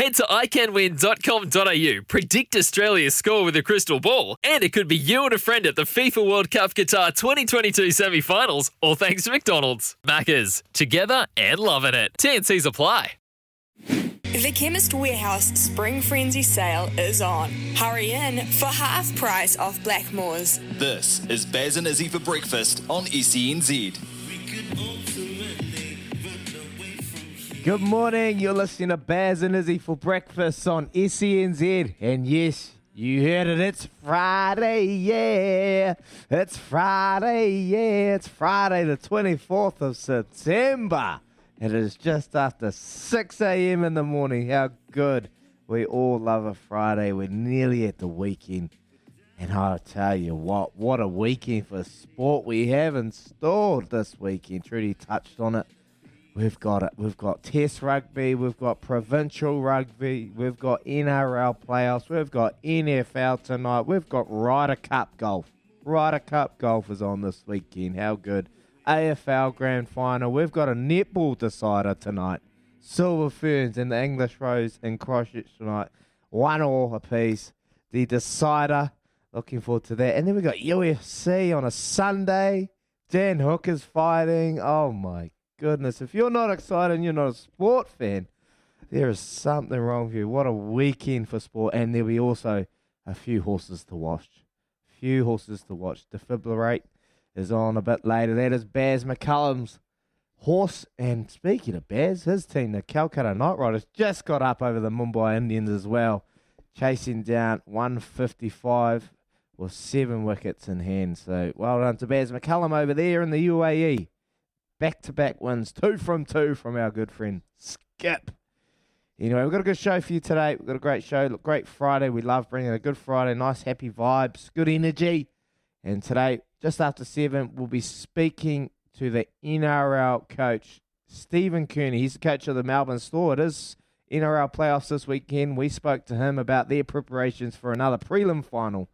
Head to iCanWin.com.au, predict Australia's score with a crystal ball, and it could be you and a friend at the FIFA World Cup Qatar 2022 semi finals, all thanks to McDonald's. Maccas, together and loving it. TNC's apply. The Chemist Warehouse Spring Frenzy sale is on. Hurry in for half price off Blackmores. This is Baz and Izzy for breakfast on E SENZ. Good morning. You're listening to Baz and Izzy for breakfast on SENZ. And yes, you heard it. It's Friday. Yeah. It's Friday. Yeah. It's Friday, the 24th of September. It is just after 6 a.m. in the morning. How good. We all love a Friday. We're nearly at the weekend. And I'll tell you what, what a weekend for sport we have installed this weekend. Trudy touched on it. We've got it. We've got Test rugby. We've got provincial rugby. We've got NRL playoffs. We've got NFL tonight. We've got Ryder Cup golf. Ryder Cup golf is on this weekend. How good! AFL Grand Final. We've got a netball decider tonight. Silver Ferns and the English Rose in Christchurch tonight. One all apiece. The decider. Looking forward to that. And then we got UFC on a Sunday. Dan Hooker's fighting. Oh my goodness. If you're not excited and you're not a sport fan, there is something wrong with you. What a weekend for sport. And there'll be also a few horses to watch. Few horses to watch. Defibrillate is on a bit later. That is Baz McCullum's horse. And speaking of Baz, his team, the Calcutta Knight Riders, just got up over the Mumbai Indians as well, chasing down 155 with seven wickets in hand. So well done to Baz McCullum over there in the UAE. Back to back wins, two from two from our good friend Skip. Anyway, we've got a good show for you today. We've got a great show, Look, great Friday. We love bringing a good Friday, nice happy vibes, good energy. And today, just after seven, we'll be speaking to the NRL coach, Stephen Kearney. He's the coach of the Melbourne Storm. It is NRL playoffs this weekend. We spoke to him about their preparations for another prelim final.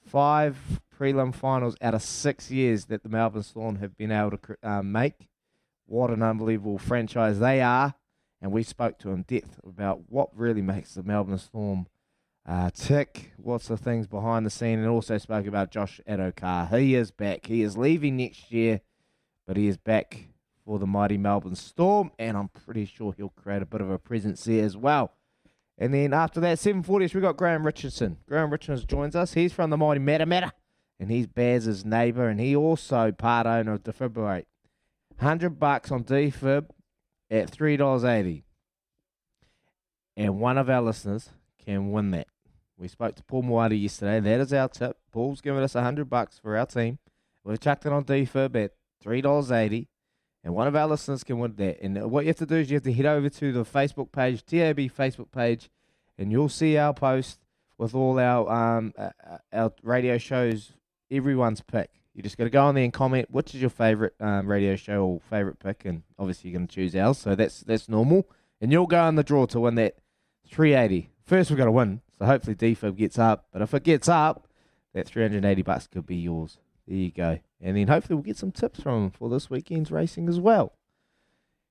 Five prelim finals out of six years that the Melbourne Storm have been able to um, make. What an unbelievable franchise they are. And we spoke to in depth about what really makes the Melbourne Storm uh, tick, what's the things behind the scene, and also spoke about Josh Addo-Carr. He is back. He is leaving next year, but he is back for the mighty Melbourne Storm, and I'm pretty sure he'll create a bit of a presence there as well. And then after that, 740s, we got Graham Richardson. Graham Richardson joins us. He's from the mighty Matamata and he's Baz's neighbour, and he also part owner of Defibrillate. Hundred bucks on Defib at three dollars eighty, and one of our listeners can win that. We spoke to Paul Moati yesterday. That is our tip. Paul's giving us hundred bucks for our team. We've chucked it on Defib at three dollars eighty, and one of our listeners can win that. And what you have to do is you have to head over to the Facebook page, TAB Facebook page, and you'll see our post with all our um uh, uh our radio shows everyone's pick. You just got to go on there and comment which is your favorite um, radio show or favorite pick, and obviously you're going to choose ours. So that's that's normal, and you'll go in the draw to win that 380. First, we've got to win, so hopefully Defib gets up. But if it gets up, that 380 bucks could be yours. There you go, and then hopefully we'll get some tips from him for this weekend's racing as well.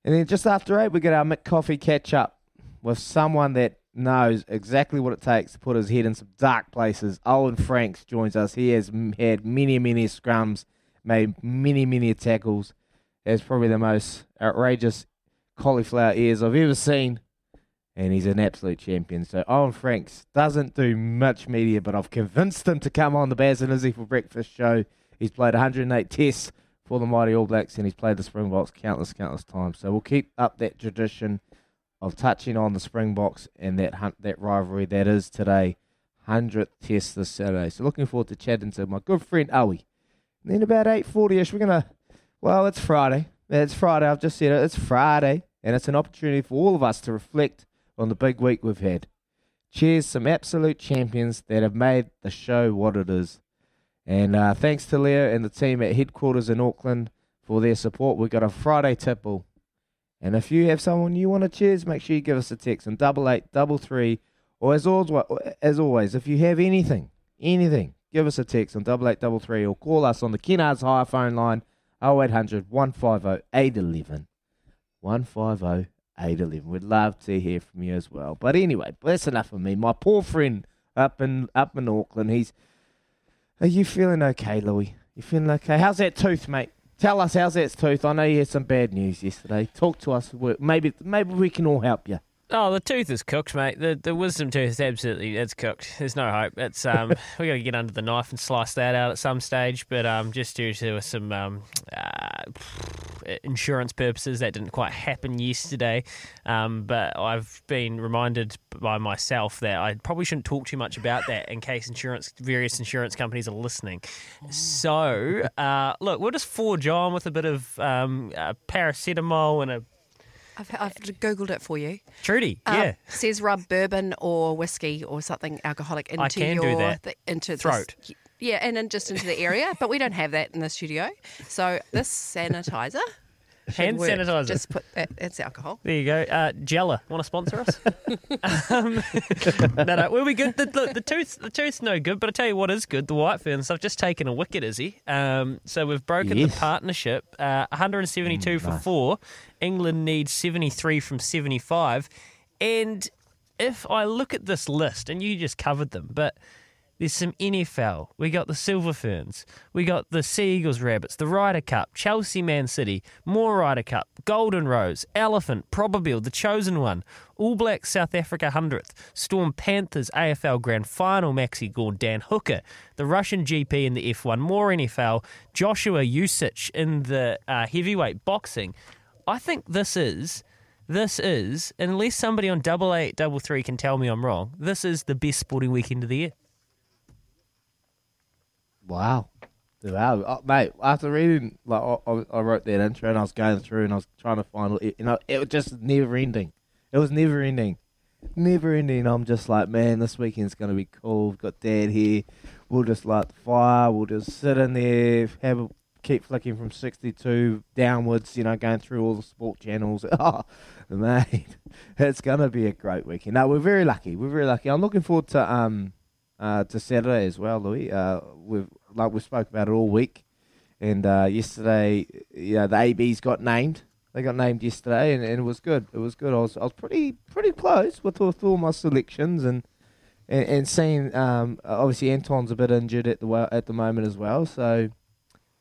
And then just after eight, we get our Mick Coffee catch up with someone that knows exactly what it takes to put his head in some dark places. Owen Franks joins us. He has had many, many scrums, made many, many tackles. Has probably the most outrageous cauliflower ears I've ever seen. And he's an absolute champion. So Owen Franks doesn't do much media, but I've convinced him to come on the Baz and Izzy for Breakfast show. He's played 108 tests for the mighty All Blacks, and he's played the Springboks countless, countless times. So we'll keep up that tradition of touching on the Springboks and that hunt, that rivalry that is today, hundredth test this Saturday. So looking forward to chatting to my good friend Owie. And then about eight forty ish, we're gonna. Well, it's Friday. It's Friday. I've just said it. It's Friday, and it's an opportunity for all of us to reflect on the big week we've had. Cheers, some absolute champions that have made the show what it is. And uh, thanks to Leo and the team at headquarters in Auckland for their support. We've got a Friday tipple. And if you have someone you want to cheers, make sure you give us a text on double eight double three. Or as always, as always, if you have anything, anything, give us a text on double eight double three or call us on the Kennards Hire phone line 0800 150 811. 150 811. We'd love to hear from you as well. But anyway, that's enough of me. My poor friend up in up in Auckland, he's are you feeling okay, Louis? You feeling okay? How's that tooth, mate? Tell us how's that tooth. I know you had some bad news yesterday. Talk to us. Maybe maybe we can all help you. Oh, the tooth is cooked, mate. The the wisdom tooth is absolutely it's cooked. There's no hope. It's um we got to get under the knife and slice that out at some stage. But um just due to some um uh, insurance purposes, that didn't quite happen yesterday. Um, but I've been reminded by myself that I probably shouldn't talk too much about that in case insurance various insurance companies are listening. So uh, look, we'll just forge on with a bit of um, uh, paracetamol and a I've, I've googled it for you. Trudy, um, yeah, says rub bourbon or whiskey or something alcoholic into I can your do that. The, into throat. This, yeah, and then just into the area, but we don't have that in the studio. So this sanitizer. Hand work. sanitizer. Just put that. It's alcohol. There you go. Uh, Jella, want to sponsor us? um, no, no, we'll be good. The, the, the tooth, the tooth's no good. But I tell you what is good. The White Ferns. I've just taken a wicket, Izzy. Um, so we've broken Yes. the partnership. Uh, 172 for four. England needs 73 from 75. And if I look at this list, and you just covered them, but there's some NFL. We got the Silver Ferns. We got the Sea Eagles Rabbits, the Ryder Cup, Chelsea Man City, more Ryder Cup, Golden Rose, Elephant, Probabile, the Chosen One, All Blacks South Africa 100th, Storm Panthers AFL Grand Final, Maxi Gorn, Dan Hooker, the Russian GP in the F1, more NFL, Joshua Usyk in the uh, heavyweight boxing. I think this is. This is, unless somebody on double eight, double three can tell me I'm wrong, this is the best sporting weekend of the year. Wow. Wow, oh, mate! After reading, like I, I wrote that intro and I was going through and I was trying to find, you know, it was just never ending. It was never ending, never ending. I'm just like, man, this weekend's gonna be cool. We've got Dad here. We'll just light the fire. We'll just sit in there, have a, keep flicking from 62 downwards. You know, going through all the sport channels. Oh, mate, it's gonna be a great weekend. No, we're very lucky. We're very lucky. I'm looking forward to um uh, to Saturday as well, Louis. Uh, we've like we spoke about it all week, and uh, yesterday, know, the ABs got named. They got named yesterday, and, and it was good. It was good. I was I was pretty pretty close with, with all my selections, and and, and seeing um, obviously Anton's a bit injured at the at the moment as well, so.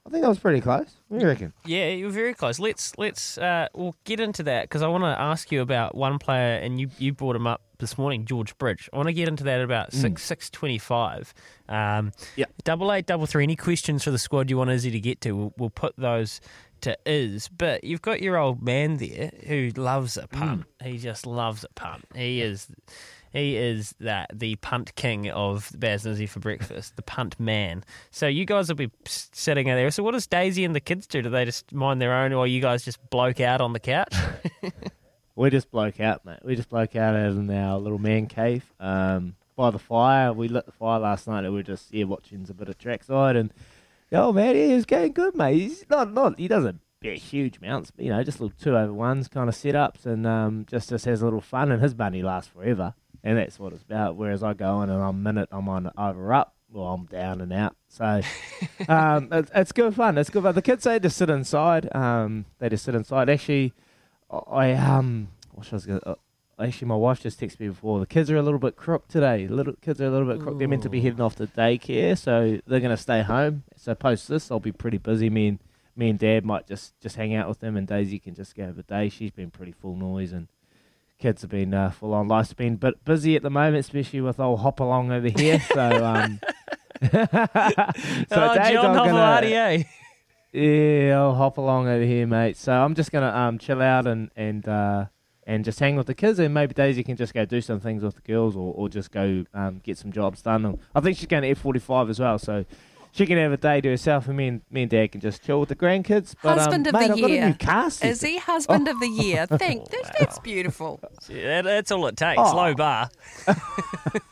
I think I was pretty close. What do you reckon? Yeah, you were very close. Let's let's uh, we'll get into that because I want to ask you about one player, and you you brought him up this morning, George Bridge. I want to get into that at about six six twenty five. Um, Yeah. double eight, double three. Any questions for the squad you want Izzy to get to? We'll, we'll put those to Iz. But you've got your old man there who loves a punt. He just loves a punt. He is. He is that the punt king of Baz and Izzy for breakfast, the punt man. So you guys will be sitting out there. So what does Daisy and the kids do? Do they just mind their own, or you guys just bloke out on the couch? We just bloke out, mate. We just bloke out in our little man cave um, by the fire. We lit the fire last night, and we were just yeah watching a bit of trackside. And oh man, yeah, he was going good, mate. He's not not he doesn't bet huge amounts, but you know just little two over ones kind of setups, and um, just just has a little fun. And his bunny lasts forever, and that's what it's about. Whereas I go in and I'm minute I'm on over up. Well, I'm down and out. So um, it's, it's good fun. It's good fun. The kids they just sit inside. Um, they just sit inside. Actually, I um, what was I gonna? Uh, actually, my wife just texted me before. The kids are a little bit crook today. Little kids are a little bit crook. They're meant to be heading off to daycare, so they're gonna stay home. So post this, I'll be pretty busy. Me and me and Dad might just just hang out with them, and Daisy can just go have a day. She's been pretty full noise, and kids have been uh, full on. Life's been a bit busy at the moment, especially with old hop along over here. So um, so oh, Dave's John not gonna- Hovardi, eh? Yeah, I'll hop along over here, mate. So I'm just gonna um chill out and and uh, and just hang with the kids, and maybe Daisy can just go do some things with the girls, or, or just go um, get some jobs done. And I think she's going to F45 as well, so she can have a day to herself, and me and me and Dad can just chill with the grandkids. But, husband um, of mate, the I've got a year. new cast. Is he husband of the year? Thank. That's, that's beautiful. Yeah, that- that's all it takes. Oh. Low bar.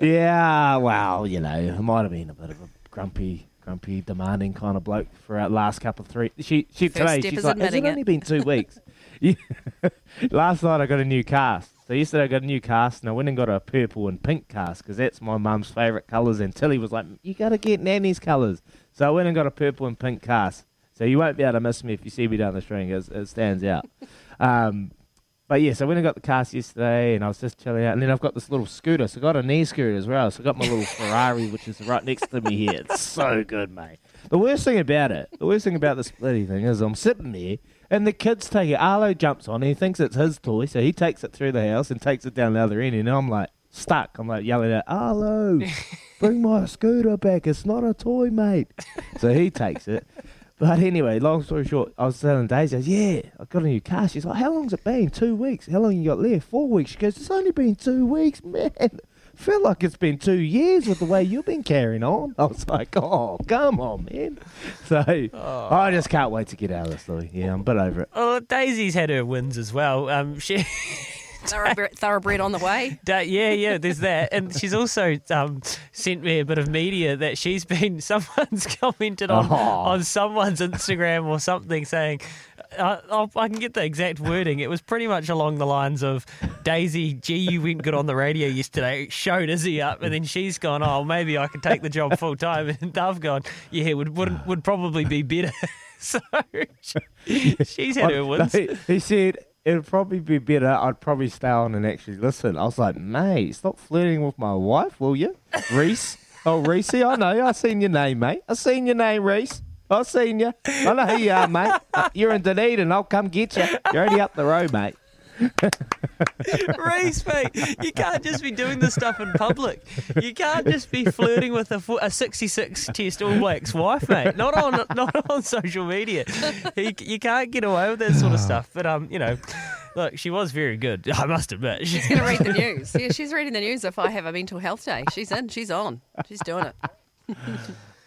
yeah, well, you know, I might have been a bit of a grumpy, grumpy, demanding kind of bloke for our last couple of three. She, she First today, she's like, has it admitting it." only been two weeks? Last night I got a new cast. So yesterday I got a new cast, and I went and got a purple and pink cast because that's my mum's favourite colours. And Tilly was like, "You got to get Nanny's colours." So I went and got a purple and pink cast. So you won't be able to miss me if you see me down the string. It, it stands out. Um, but yeah, so went and got the cast yesterday, and I was just chilling out. And then I've got this little scooter, so I got a knee scooter as well. So I got my little Ferrari, which is right next to me here. It's so good, mate. The worst thing about it, the worst thing about this bloody thing is I'm sitting there, and the kids take it. Arlo jumps on, and he thinks it's his toy, so he takes it through the house and takes it down the other end, and I'm like stuck. I'm like yelling at Arlo, bring my scooter back. It's not a toy, mate. So he takes it. But anyway, long story short, I was telling Daisy, I was, yeah, I got a new car. She's like, how long's it been? Two weeks. How long you got left? Four weeks. She goes, it's only been two weeks, man. Feel like it's been two years with the way you've been carrying on. I was like, oh, come on, man. So I just can't wait to get out of this, Louis. Yeah, I'm a bit over it. Oh, Daisy's had her wins as well. Um, she. Thoroughbred, thoroughbred on the way. Da- yeah, yeah, there's that. And she's also um, sent me a bit of media that she's been, someone's commented on, Oh. on someone's Instagram or something saying, uh, I'll, I can get the exact wording. It was pretty much along the lines of Daisy, gee, you went good on the radio yesterday, showed Izzy up, and then she's gone, oh, maybe I could take the job full time. And I've gone, yeah, would would, would probably be better. so she, she's had her wins. He, he said, it'd probably be better. I'd probably stay on and actually listen. I was like, mate, stop flirting with my wife, will you? Reese. Oh, Reese, I know. I seen your name, mate. I seen your name, Reese. I seen you. I know who you are, mate. Uh, You're in Dunedin. I'll come get you. You're already up the road, mate. Reese, mate, you can't just be doing this stuff in public. You can't just be flirting with a, a 66 Test All Blacks wife, mate. Not on not on social media. You, you can't get away with that sort of stuff. But um, you know, look, she was very good. I must admit. She's going to read the news. Yeah, she's reading the news if I have a mental health day. She's in. She's on. She's doing it.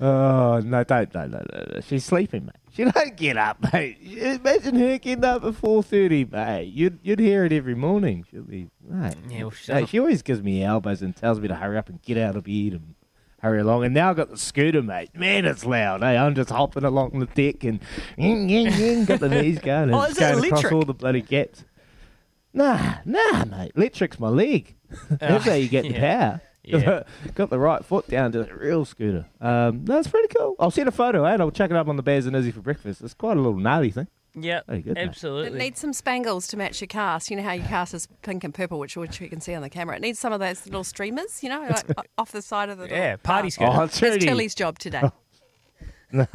Oh, no, don't, no, no, no, no. She's sleeping, mate. She don't get up, mate. Imagine her getting up at 4.30, mate. You'd, you'd hear it every morning. She'll be, mate. Yeah, well, doesn't- she always gives me elbows and tells me to hurry up and get out of bed and hurry along. And now I've got the scooter, mate. Man, it's loud. Hey, I'm just hopping along the deck and ying, ying, ying, got the knees going oh, and Oh, it's it going across all the bloody gaps. Nah, nah, mate. Electric's my leg. Ah, That's how you get the yeah. power. Yeah. got the right foot down to the real scooter. Um, no, it's pretty cool. I'll send a photo, eh? and I'll check it up on the Baz and Izzy for breakfast. It's quite a little gnarly thing. yeah, Very good, mate. It needs some spangles to match your cast. You know how your cast is pink and purple, which, which you can see on the camera. It needs some of those little streamers, you know, like off the side of the yeah, party cast. skirt. Oh, That's Trudy. Tilly's job today.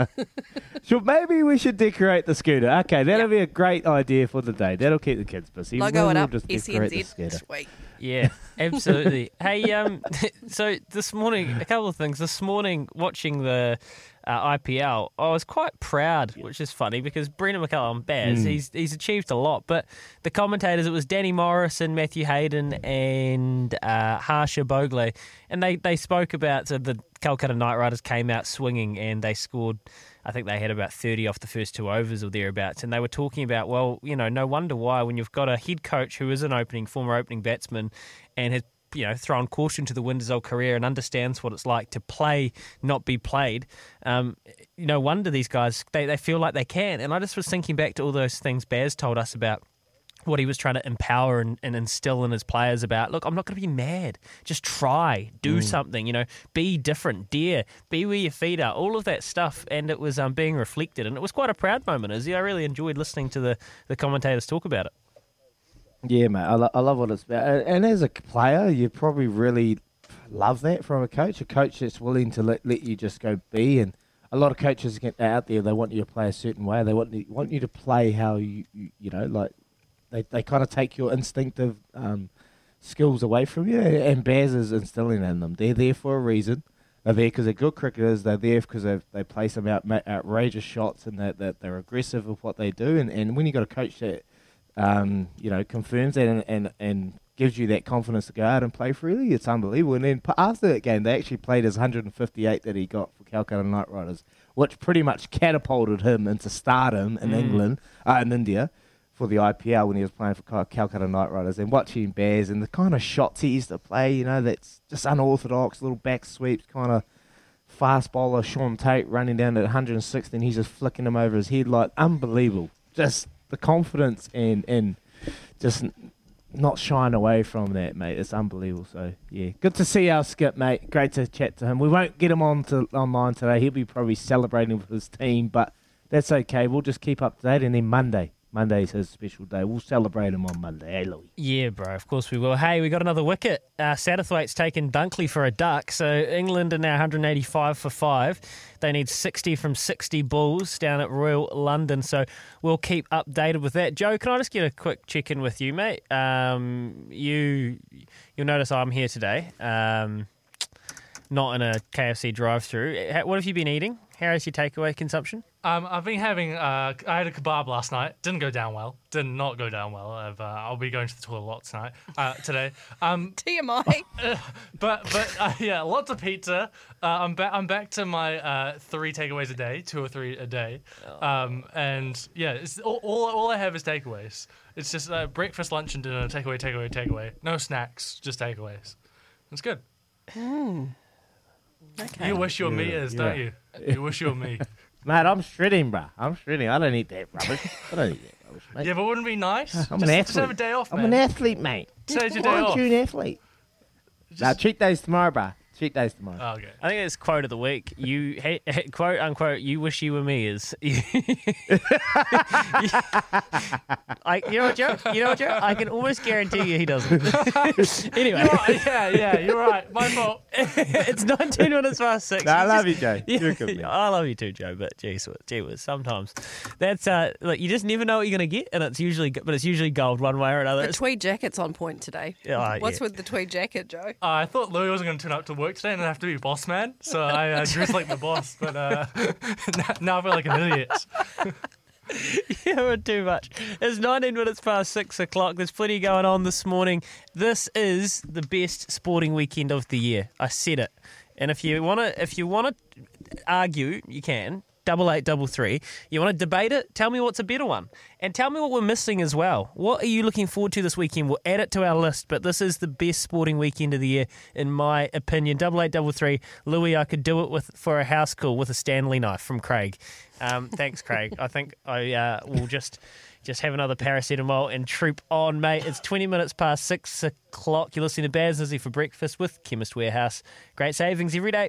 So maybe we should decorate the scooter. Okay, that'll be a great idea for the day. That'll keep the kids busy. Logo We'll it up. just decorate the scooter. Sweet. Yeah, absolutely. hey, um, so this morning, a couple of things. This morning, watching the uh, IPL, I was quite proud, which is funny because Brendon McCullum, Baz, he's he's achieved a lot. But the commentators, it was Danny Morris and Matthew Hayden and uh, Harsha Bhogle, and they they spoke about so the Calcutta Knight Riders came out swinging and they scored. I think they had about 30 off the first two overs or thereabouts. And they were talking about, well, you know, no wonder why when you've got a head coach who is an opening, former opening batsman and has, you know, thrown caution to the wind his whole career and understands what it's like to play, not be played. Um, no wonder these guys, they, they feel like they can. And I just was thinking back to all those things Baz told us about what he was trying to empower and, and instill in his players about look, I'm not going to be mad. Just try, do something, you know, be different, dare, be where your feet are, all of that stuff. And it was um, being reflected. And it was quite a proud moment, Izzy. I really enjoyed listening to the, the commentators talk about it. Yeah, mate. I, lo- I love what it's about. And, as a player, you probably really love that from a coach. A coach that's willing to let, let you just go be. And a lot of coaches get out there. They want you to play a certain way. They want you, want you to play how you you, you know like they they kind of take your instinctive um, skills away from you. And Baz is instilling in them. They're there for a reason. They're there because they're good cricketers. They're there because they they play some out, outrageous shots and that that they're aggressive with what they do. And, and when you got a coach that um, you know confirms that and, and and gives you that confidence to go out and play freely, it's unbelievable. And then after that game, they actually played his 158 that he got for Calcutta Knight Riders, which pretty much catapulted him into stardom in Mm. England, uh, in India, for the IPL when he was playing for Cal- Calcutta Knight Riders. And watching Baz and the kind of shots he used to play, you know, that's just unorthodox, little back sweeps, kind of fast bowler Shaun Tait running down at 160 and he's just flicking him over his head like unbelievable. Just the confidence and and just not shying away from that, mate. It's unbelievable. So yeah, good to see our skip, mate. Great to chat to him. We won't get him on to online today. He'll be probably celebrating with his team, but that's okay. We'll just keep up to date, and then Monday, Monday's his special day. We'll celebrate him on Monday. Hey, Louis. Yeah, bro. Of course we will. Hey, we got another wicket. Uh, Satterthwaite's taken Dunkley for a duck. So England are now 185 for five. They need 60 from 60 balls down at Royal London. So we'll keep updated with that. Joe, can I just get a quick check in with you, mate? Um, you you'll notice I'm here today. Um, not in a KFC drive-through. What have you been eating? How is your takeaway consumption? Um, I've been having. Uh, I had a kebab last night. Didn't go down well. Did not go down well. I've, uh, I'll be going to the toilet a lot tonight. Uh, today. Um, TMI. but but uh, yeah, lots of pizza. Uh, I'm back. I'm back to my uh, three takeaways a day, two or three a day. Um, and yeah, it's all, all all I have is takeaways. It's just uh, breakfast, lunch, and dinner. Takeaway, takeaway, takeaway. No snacks, just takeaways. It's good. Okay. You wish you were me is, yeah. don't you? You wish you were me. Mate, I'm shredding, bruh. I'm shredding. I don't eat that rubbish. I don't eat that rubbish, mate. Yeah, but wouldn't it be nice? I'm just, an athlete. just have a day off, I'm man. an athlete, mate. Today's your day aren't off. you an athlete? Now, cheat days tomorrow, bruh. Cheat days tomorrow. Oh, okay. I think it's quote of the week. You he, he- quote unquote. You wish you were me is. I, you know what, Joe? You know what, Joe? I can almost guarantee you he doesn't. anyway, You're right, yeah, yeah, you're right. My fault. it's 19 minutes past six. No, I love just- you, Joe. You're a good man. I love you too, Joe. But geez, gee whiz, sometimes that's uh, like you just never know what you're gonna get, and it's usually, but it's usually gold one way or another. The tweed jacket's on point today. Yeah, What's yeah. with the tweed jacket, Joe? Uh, I thought Louis wasn't going to turn up to work today and I'd have to be boss man, so I uh, like the boss, but uh, now, I feel like an idiot. you were too much. It's 19 minutes past six o'clock. There's plenty going on this morning. This is the best sporting weekend of the year. I said it. And if you want to, if you want to argue, you can. Double eight, double three. You want to debate it? Tell me what's a better one, and tell me what we're missing as well. What are you looking forward to this weekend? We'll add it to our list, but this is the best sporting weekend of the year, in my opinion. Double eight, double three. Louis, I could do it with for a house call with a Stanley knife from Craig. Um, thanks, Craig. I think I uh, will just just have another paracetamol and troop on, mate. It's 20 minutes past six o'clock. You're listening to Baz and Izzy for breakfast with Chemist Warehouse. Great savings every day.